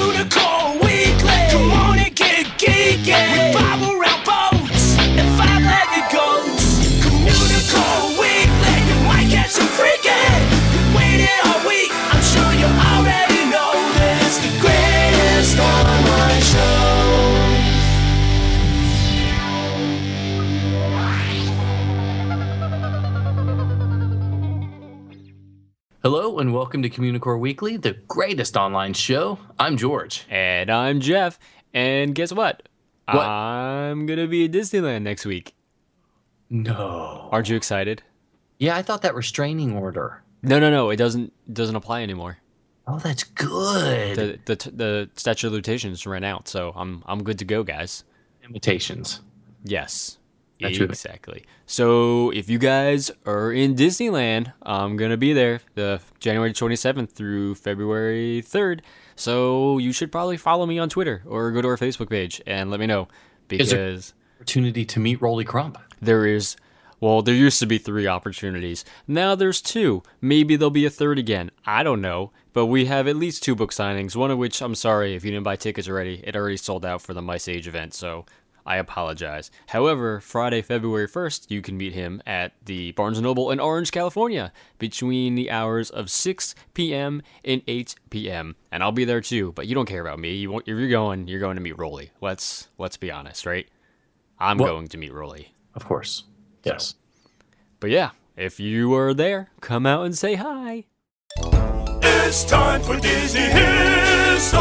Communicore Hello and welcome to Communicore Weekly, the greatest online show. I'm George. And I'm Jeff. And guess what? What? I'm gonna be at Disneyland next week. No. Aren't you excited? Yeah, I thought that restraining order. No, no, no. It doesn't doesn't apply anymore. Oh, that's good. The the the statute of limitations ran out, so I'm I'm good to go, guys. Imitations. Yes. Exactly. So if you guys are in Disneyland, I'm gonna be there the January 27th through February 3rd. So you should probably follow me on Twitter or go to our Facebook page and let me know because Opportunity to meet Rolly Crump. There is, well, there used to be three opportunities. Now there's two. Maybe there'll be a third again. I don't know. But we have at least two book signings, one of which I'm sorry if you didn't buy tickets already. It already sold out for the Mice Age event, so I apologize. However, Friday, February 1st, you can meet him at the Barnes & Noble in Orange, California, between the hours of 6 p.m. and 8 p.m. And I'll be there too, but you don't care about me. You want, if you're going, you're going to meet Rolly. Let's let's be honest, right? I'm Well- going to meet Rolly. Of course. Yes. But yeah, if you are there, come out and say hi. It's time for Disney History.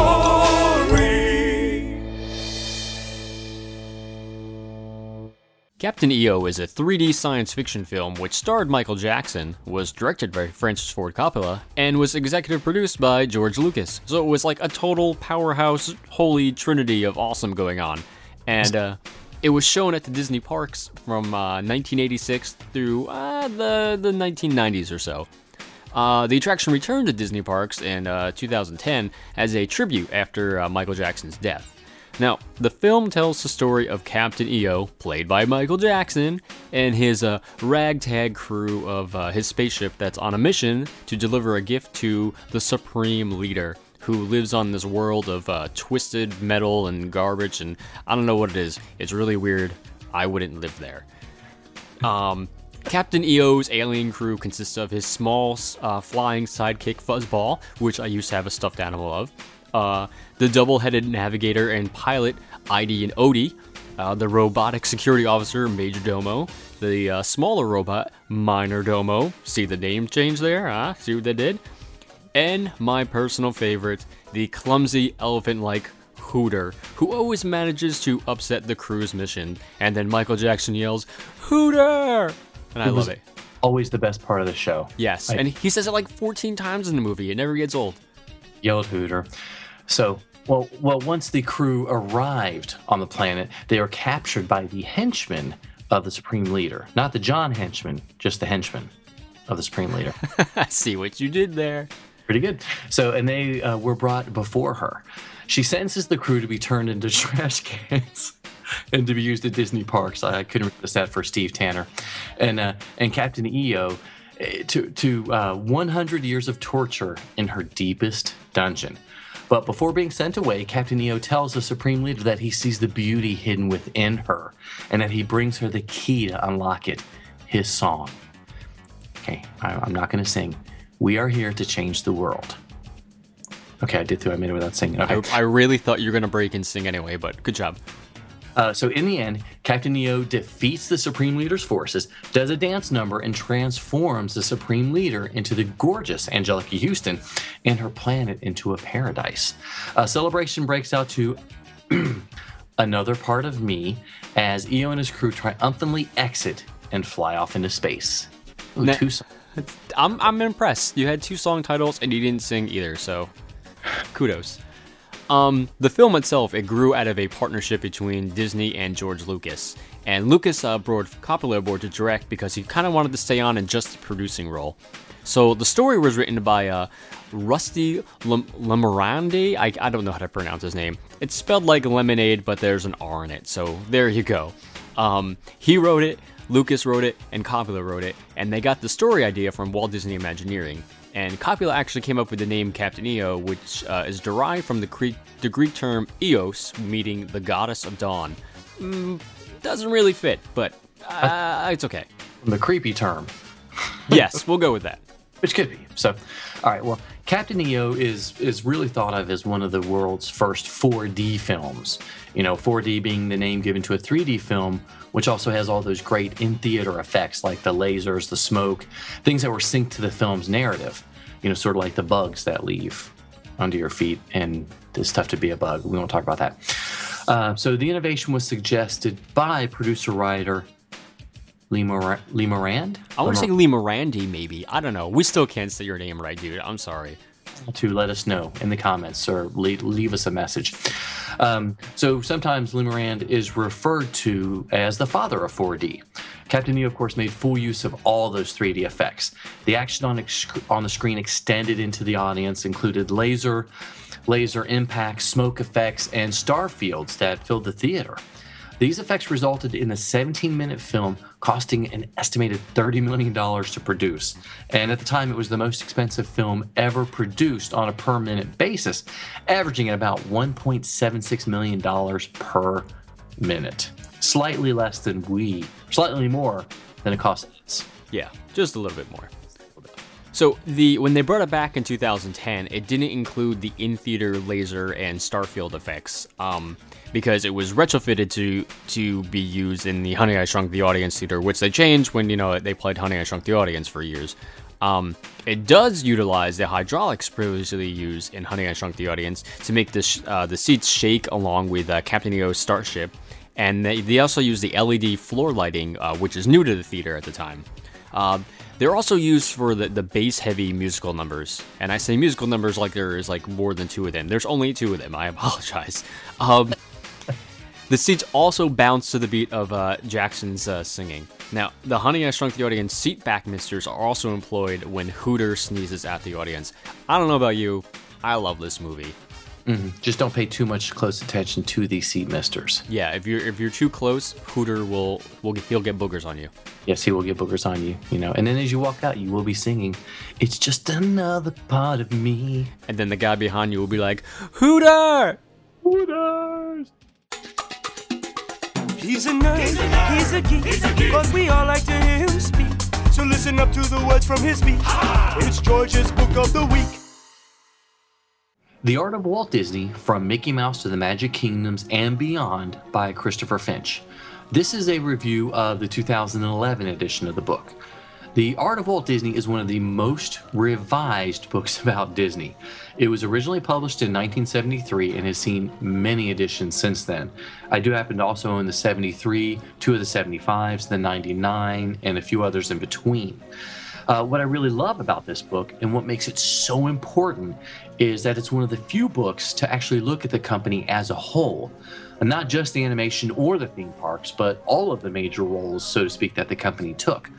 Captain EO is a 3D science fiction film which starred Michael Jackson, was directed by Francis Ford Coppola, and was executive produced by George Lucas. So it was like a total powerhouse, holy trinity of awesome going on. And uh, it was shown at the Disney parks from uh, 1986 through uh, the, the 1990s or so. Uh, the attraction returned to Disney parks in uh, 2010 as a tribute after uh, Michael Jackson's death. Now, the film tells the story of Captain EO, played by Michael Jackson, and his uh, ragtag crew of uh, his spaceship that's on a mission to deliver a gift to the Supreme Leader, who lives on this world of uh, twisted metal and garbage, and I don't know what it is. It's really weird. I wouldn't live there. Um, Captain EO's alien crew consists of his small uh, flying sidekick Fuzzball, which I used to have a stuffed animal of, uh, the double-headed navigator and pilot Idey and Ody, uh, the robotic security officer Major Domo, the uh, smaller robot Minor Domo. See the name change there? Huh? See what they did? And my personal favorite, the clumsy elephant-like Hooter, who always manages to upset the crew's mission. And then Michael Jackson yells, Hooter! And I love it. Always the best part of the show. Yes, I- and he says it like 14 times in the movie. It never gets old. Yelled Hooter. So, well, well, once the crew arrived on the planet, they were captured by the henchmen of the Supreme Leader. Not the John henchman, just the henchman of the Supreme Leader. I see what you did there. Pretty good. So, and they uh, were brought before her. She sentences the crew to be turned into trash cans and to be used at Disney parks. I couldn't resist that for Steve Tanner, and uh, and Captain EO eh, to to uh, 100 years of torture in her deepest dungeon. But before being sent away, Captain EO tells the Supreme Leader that he sees the beauty hidden within her, and that he brings her the key to unlock it, his song. Okay, I'm not going to sing. We are here to change the world. Okay, I did too. I made it without singing. Okay. I, I really thought you were going to break and sing anyway, but good job. Uh, so in the end, Captain EO defeats the Supreme Leader's forces, does a dance number, and transforms the Supreme Leader into the gorgeous Anjelica Huston and her planet into a paradise. A celebration breaks out to another part of me as EO and his crew triumphantly exit and fly off into space. Ooh, Na- two songs. I'm, I'm impressed. You had two song titles and you didn't sing either, so kudos. Um, the film itself, it grew out of a partnership between Disney and George Lucas. And Lucas uh, brought Coppola aboard to direct because he kind of wanted to stay on in just the producing role. So the story was written by uh, Rusty Lemorandi. I, I don't know how to pronounce his name. It's spelled like lemonade, but there's an R in it. So there you go. Um, he wrote it. Lucas wrote it and Coppola wrote it, and they got the story idea from Walt Disney Imagineering. And Coppola actually came up with the name Captain EO, which uh, is derived from the Greek, the Greek term Eos, meaning the goddess of dawn. Mm, doesn't really fit, but uh, it's okay. The creepy term. Yes, we'll go with that. Which could be. So, all right. Well, Captain EO is is really thought of as one of the world's first 4D films. You know, 4D being the name given to a 3D film, which also has all those great in theater effects like the lasers, the smoke, things that were synced to the film's narrative. You know, sort of like the bugs that leave under your feet, and it's tough to be a bug. We won't talk about that. Uh, so the innovation was suggested by producer writer Lee, Mor- Lee Morand. I want to say Lee Morandi, maybe. I don't know. We still can't say your name right, dude. I'm sorry. to let us know in the comments or leave, leave us a message. Um, so sometimes Lee Morand is referred to as the father of 4D. Captain EO, of course, made full use of all those 3D effects. The action on, ex- on the screen extended into the audience, included laser, laser impacts, smoke effects, and star fields that filled the theater. These effects resulted in a 17 minute film costing an estimated $30 million to produce. And at the time, it was the most expensive film ever produced on a per minute basis, averaging at about $1.76 million per minute. Slightly less than we, slightly more than it costs us. Yeah, just a little bit more. So the when they brought it back in 2010, it didn't include the in-theater laser and starfield effects, um, because it was retrofitted to to be used in the Honey I Shrunk the Audience theater, which they changed when you know they played Honey I Shrunk the Audience for years. Um, it does utilize the hydraulics previously used in Honey I Shrunk the Audience to make the sh- uh, the seats shake along with uh, Captain EO's starship, and they, they also use the LED floor lighting, uh, which is new to the theater at the time. They're also used for the, the bass heavy musical numbers. And I say musical numbers like there is like more than two of them. There's only two of them. I apologize. Um, the seats also bounce to the beat of uh, Jackson's uh, singing. Now, the Honey I Shrunk the Audience seat back misters are also employed when Hooter sneezes at the audience. I don't know about you. I love this movie. Mm-hmm. Just don't pay too much close attention to these seat misters. Yeah, if you're if you're too close, Hooter will will get, he'll get boogers on you. Yes, he will get boogers on you, you know. And then as you walk out, you will be singing, It's just another part of me. And then the guy behind you will be like, Hooter! Hooters! He's a nerd, he's a geek, but we all like to hear him speak. So listen up to the words from his speech. It's George's Book of the Week. The Art of Walt Disney From Mickey Mouse to the Magic Kingdoms and Beyond by Christopher Finch. This is a review of the 2011 edition of the book. The Art of Walt Disney is one of the most revised books about Disney. It was originally published in 1973 and has seen many editions since then. I do happen to also own the 73, two of the 75s, the 99, and a few others in between. Uh, what I really love about this book and what makes it so important is that it's one of the few books to actually look at the company as a whole. And not just the animation or the theme parks, but all of the major roles, so to speak, that the company took.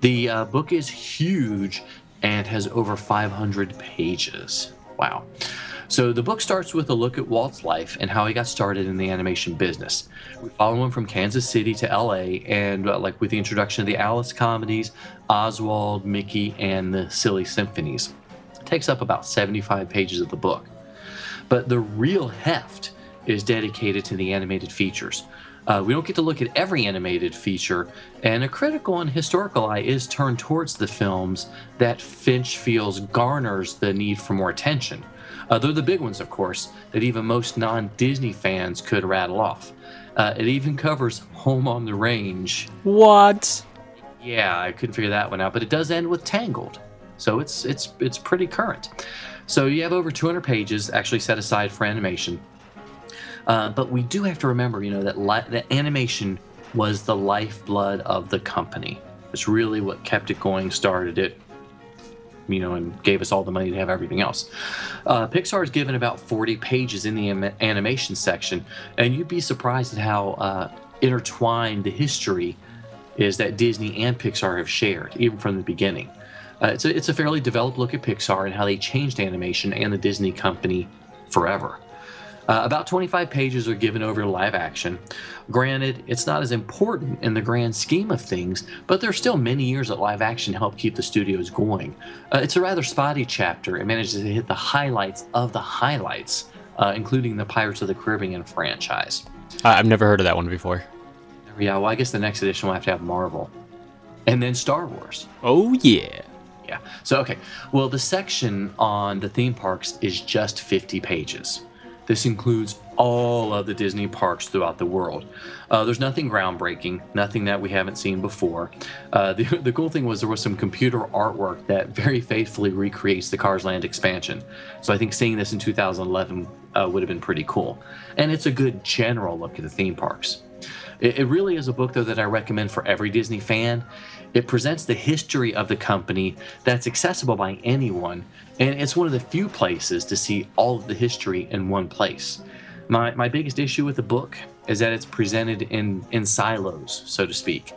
The uh, book is huge and has over 500 pages. Wow. So the book starts with a look at Walt's life and how he got started in the animation business. We follow him from Kansas City to LA, and uh, like with the introduction of the Alice comedies, Oswald, Mickey, and the Silly Symphonies. It takes up about 75 pages of the book. But the real heft is dedicated to the animated features. Uh, we don't get to look at every animated feature, and a critical and historical eye is turned towards the films that Finch feels garners the need for more attention. Uh, they're the big ones, of course, that even most non Disney fans could rattle off. Uh, it even covers Home on the Range. What? Yeah, I couldn't figure that one out, but it does end with Tangled, so it's it's it's pretty current. So you have over 200 pages actually set aside for animation. Uh, but we do have to remember, you know, that li- that animation was the lifeblood of the company. It's really what kept it going, started it, you know, and gave us all the money to have everything else. Uh, Pixar is given about 40 pages in the am- animation section, and you'd be surprised at how uh, intertwined the history is that Disney and Pixar have shared, even from the beginning. Uh, it's, a, it's a fairly developed look at Pixar and how they changed animation and the Disney company forever. Uh, about 25 pages are given over to live action. Granted, it's not as important in the grand scheme of things, but there's still many years that live action helped keep the studios going. Uh, it's a rather spotty chapter. It manages to hit the highlights of the highlights, uh, including the Pirates of the Caribbean franchise. I've never heard of that one before. Yeah, well, I guess the next edition will have to have Marvel. And then Star Wars. Oh yeah. Yeah. So, okay. Well, the section on the theme parks is just 50 pages. This includes all of the Disney parks throughout the world. Uh, there's nothing groundbreaking, nothing that we haven't seen before. Uh, the, the cool thing was there was some computer artwork that very faithfully recreates the Cars Land expansion. So I think seeing this in 2011 uh, would have been pretty cool. And it's a good general look at the theme parks. It, it really is a book, though, that I recommend for every Disney fan. It presents the history of the company that's accessible by anyone, and it's one of the few places to see all of the history in one place. My, my biggest issue with the book is that it's presented in, in silos, so to speak.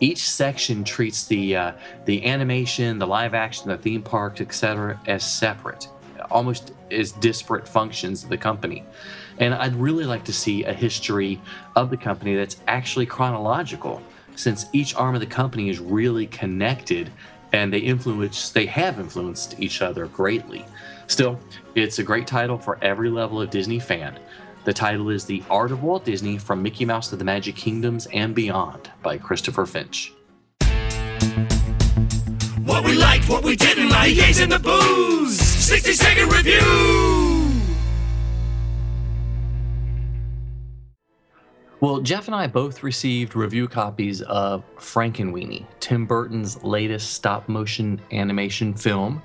Each section treats the uh, the animation, the live action, the theme parks, etc., as separate, almost as disparate functions of the company. And I'd really like to see a history of the company that's actually chronological, since each arm of the company is really connected and they influence they have influenced each other greatly. Still, it's a great title for every level of Disney fan. The title is The Art of Walt Disney From Mickey Mouse to the Magic Kingdoms and Beyond by Christopher Finch. What we liked, what we didn't like, gays and the booze. 60 second review. Well, Jeff and I both received review copies of Frankenweenie, Tim Burton's latest stop motion animation film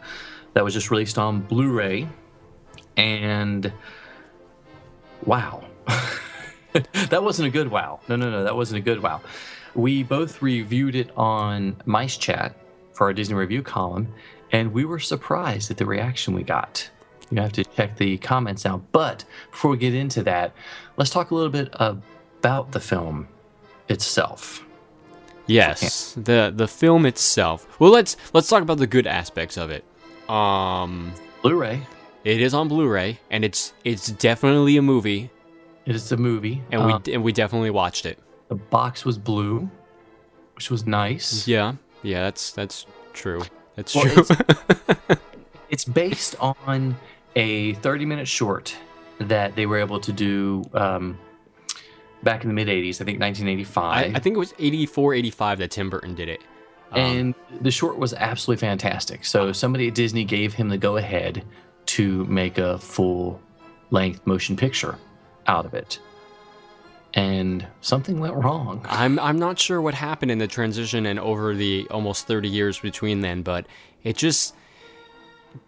that was just released on Blu ray. And wow. that wasn't a good wow. No, no, no, that wasn't a good wow. We both reviewed it on Mice Chat for our Disney review column, and we were surprised at the reaction we got. You have to check the comments out. But before we get into that, let's talk a little bit about the film itself. Yes, the the film itself. Well, let's let's talk about the good aspects of it. Um, Blu-ray. it is on Blu-ray, and it's it's definitely a movie, It is a movie, and Uh, we and we definitely watched it. the box was blue, which was nice. Yeah, yeah, that's that's true. That's Well, true. It's based on a 30-minute short that they were able to do um, back in the mid 80s. I think 1985. I, I think it was 84, 85 that Tim Burton did it. Um, and the short was absolutely fantastic. So somebody at Disney gave him the go ahead to make a full length motion picture out of it. And something went wrong. I'm I'm not sure what happened in the transition and over the almost 30 years between then, but it just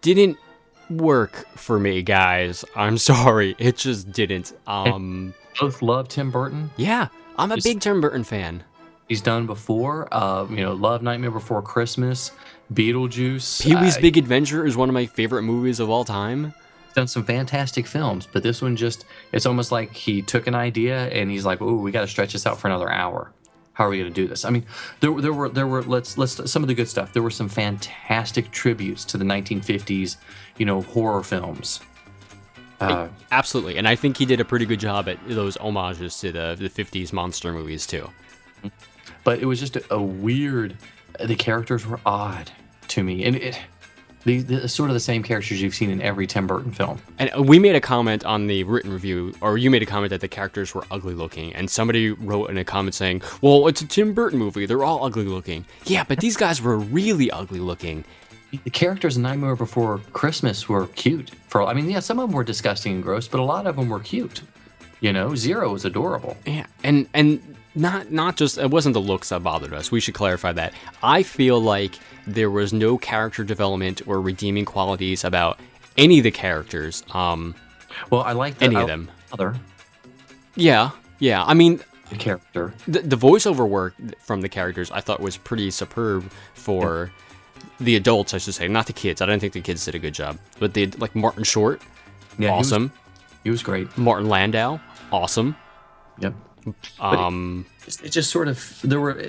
didn't work for me, guys. I'm sorry. It just didn't. Um Both love Tim Burton. yeah, I'm a Just- big Tim Burton fan. He's done before. Uh, you know, Love Nightmare Before Christmas, Beetlejuice. Pee-wee's uh, Big Adventure is one of my favorite movies of all time. he's done some fantastic films, but this one just it's almost like he took an idea and he's like, "Oh, we got to stretch this out for another hour. How are we going to do this?" I mean, there there were there were let's let's some of the good stuff. There were some fantastic tributes to the 1950s, you know, horror films. Uh, Absolutely. And I think he did a pretty good job at those homages to the the 50s monster movies too. but it was just a, a weird. The characters were odd to me, and it. The, the sort of the same characters you've seen in every Tim Burton film. And we made a comment on the written review, or you made a comment that the characters were ugly looking, and somebody wrote in a comment saying, "Well, it's a Tim Burton movie; they're all ugly looking." Yeah, but these guys were really ugly looking. The characters in Nightmare Before Christmas were cute. For I mean, yeah, some of them were disgusting and gross, but a lot of them were cute. You know, Zero was adorable. Yeah, and and not not just it wasn't the looks that bothered us. We should clarify that. I feel like there was no character development or redeeming qualities about any of the characters. Um, Well, I like Any of them. Other yeah, yeah. I mean, the character. the, the voiceover work from the characters I thought was pretty superb for the adults, I should say, not the kids. I don't think the kids did a good job, but they like Martin Short, Yeah, he was- awesome. He was, great. Martin Landau, awesome. Yep. Um, It, it just sort of there were.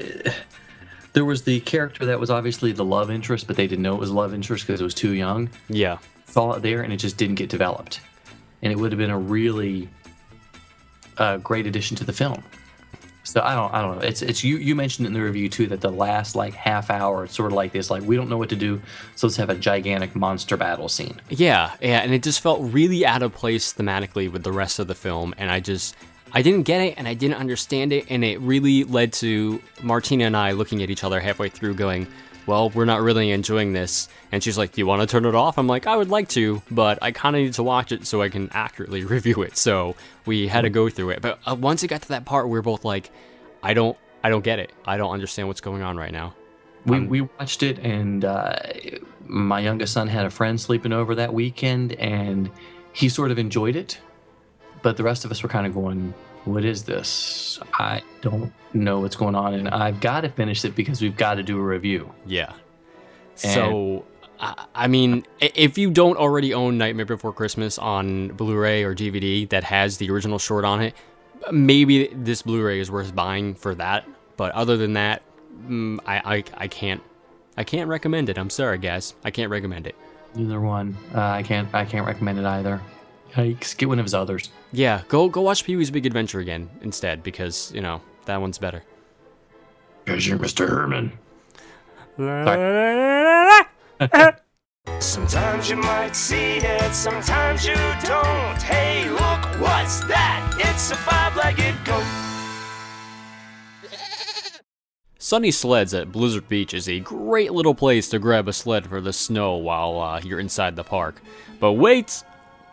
There was the character that was obviously the love interest, but they didn't know it was love interest because it was too young. yeah, Saw it there, and it just didn't get developed. and it would have been a really uh, great addition to the film. So I don't, I don't know. It's, it's you. You mentioned in the review too that the last like half hour, it's sort of like this, like we don't know what to do, so let's have a gigantic monster battle scene. Yeah, yeah, and it just felt really out of place thematically with the rest of the film, and I just I didn't get it and I didn't understand it, and it really led to Martina and I looking at each other halfway through, going, "Well, we're not really enjoying this." And she's like, "Do you want to turn it off?" I'm like, "I would like to, but I kind of need to watch it so I can accurately review it." So we had to go through it, but uh, once it got to that part, we are both like, "I don't, I don't get it. I don't understand what's going on right now." We, we watched it, and uh, my youngest son had a friend sleeping over that weekend, and he sort of enjoyed it. But the rest of us were kind of going, What is this? I don't know what's going on, and I've got to finish it because we've got to do a review. Yeah. So, I mean, if you don't already own Nightmare Before Christmas on Blu ray or DVD that has the original short on it, maybe this Blu ray is worth buying for that. But other than that, mm, I, I, I can't. I can't recommend it. I'm sorry, guys. I can't recommend it. Neither one. Uh, I can't. I can't recommend it either. Yikes! Get one of his others. Yeah, go go watch Pee Wee's Big Adventure again instead because you know that one's better. Because you're Mr. Herman. Sometimes you might see it, sometimes you don't. Hey, look, what's that? It's a five-legged goat. Sunny Sleds at Blizzard Beach is a great little place to grab a sled for the snow while uh, you're inside the park. But wait!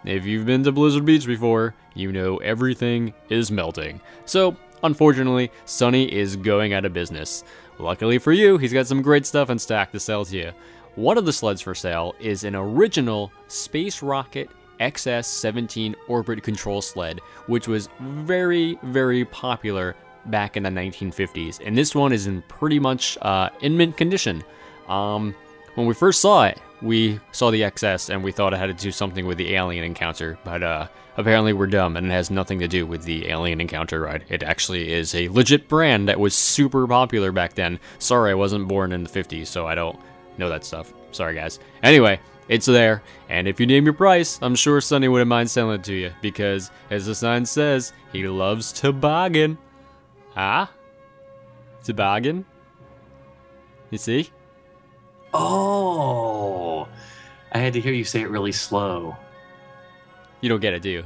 If you've been to Blizzard Beach before, you know everything is melting. So, unfortunately, Sunny is going out of business. Luckily for you, he's got some great stuff in stock to sell to you. One of the sleds for sale is an original Space Rocket XS 17 orbit control sled, which was very, very popular back in the 1950s. And this one is in pretty much uh, in mint condition. Um, when we first saw it, we saw the XS and we thought it had to do something with the alien encounter, but uh, apparently we're dumb and it has nothing to do with the alien encounter ride. It actually is a legit brand that was super popular back then. Sorry, I wasn't born in the 50s, so I don't know that stuff. Sorry, guys. Anyway, it's there, and if you name your price, I'm sure Sonny wouldn't mind selling it to you because, as the sign says, he loves toboggan. Ah? Toboggan? You see? Oh, I had to hear you say it really slow. You don't get it, do you?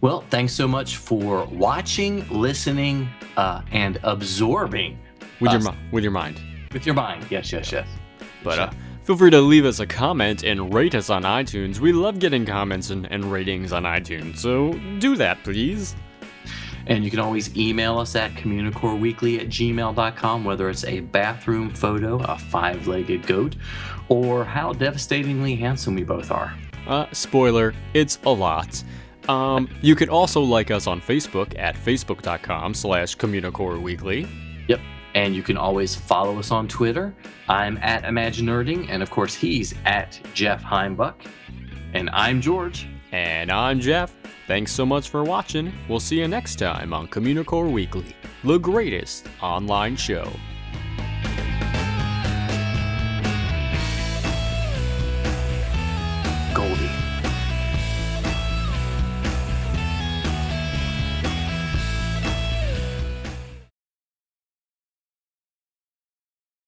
Well, thanks so much for watching, listening, uh, and absorbing With your us. mi- with your mind. with your mind. Yes, yes, yes. But uh, feel free to leave us a comment and rate us on iTunes. We love getting comments and, and ratings on iTunes, so do that, please. And you can always email us at communicoreweekly at gmail.com, whether it's a bathroom photo, a five legged goat, or how devastatingly handsome we both are. Uh, spoiler, it's a lot. Um, you can also like us on Facebook at facebook.com slash communicoreweekly. Yep. And you can always follow us on Twitter. I'm at Imaginerding, and of course, he's at Jeff Heimbuck. And I'm George. And I'm Jeff. Thanks so much for watching. We'll see you next time on Communicore Weekly, the greatest online show.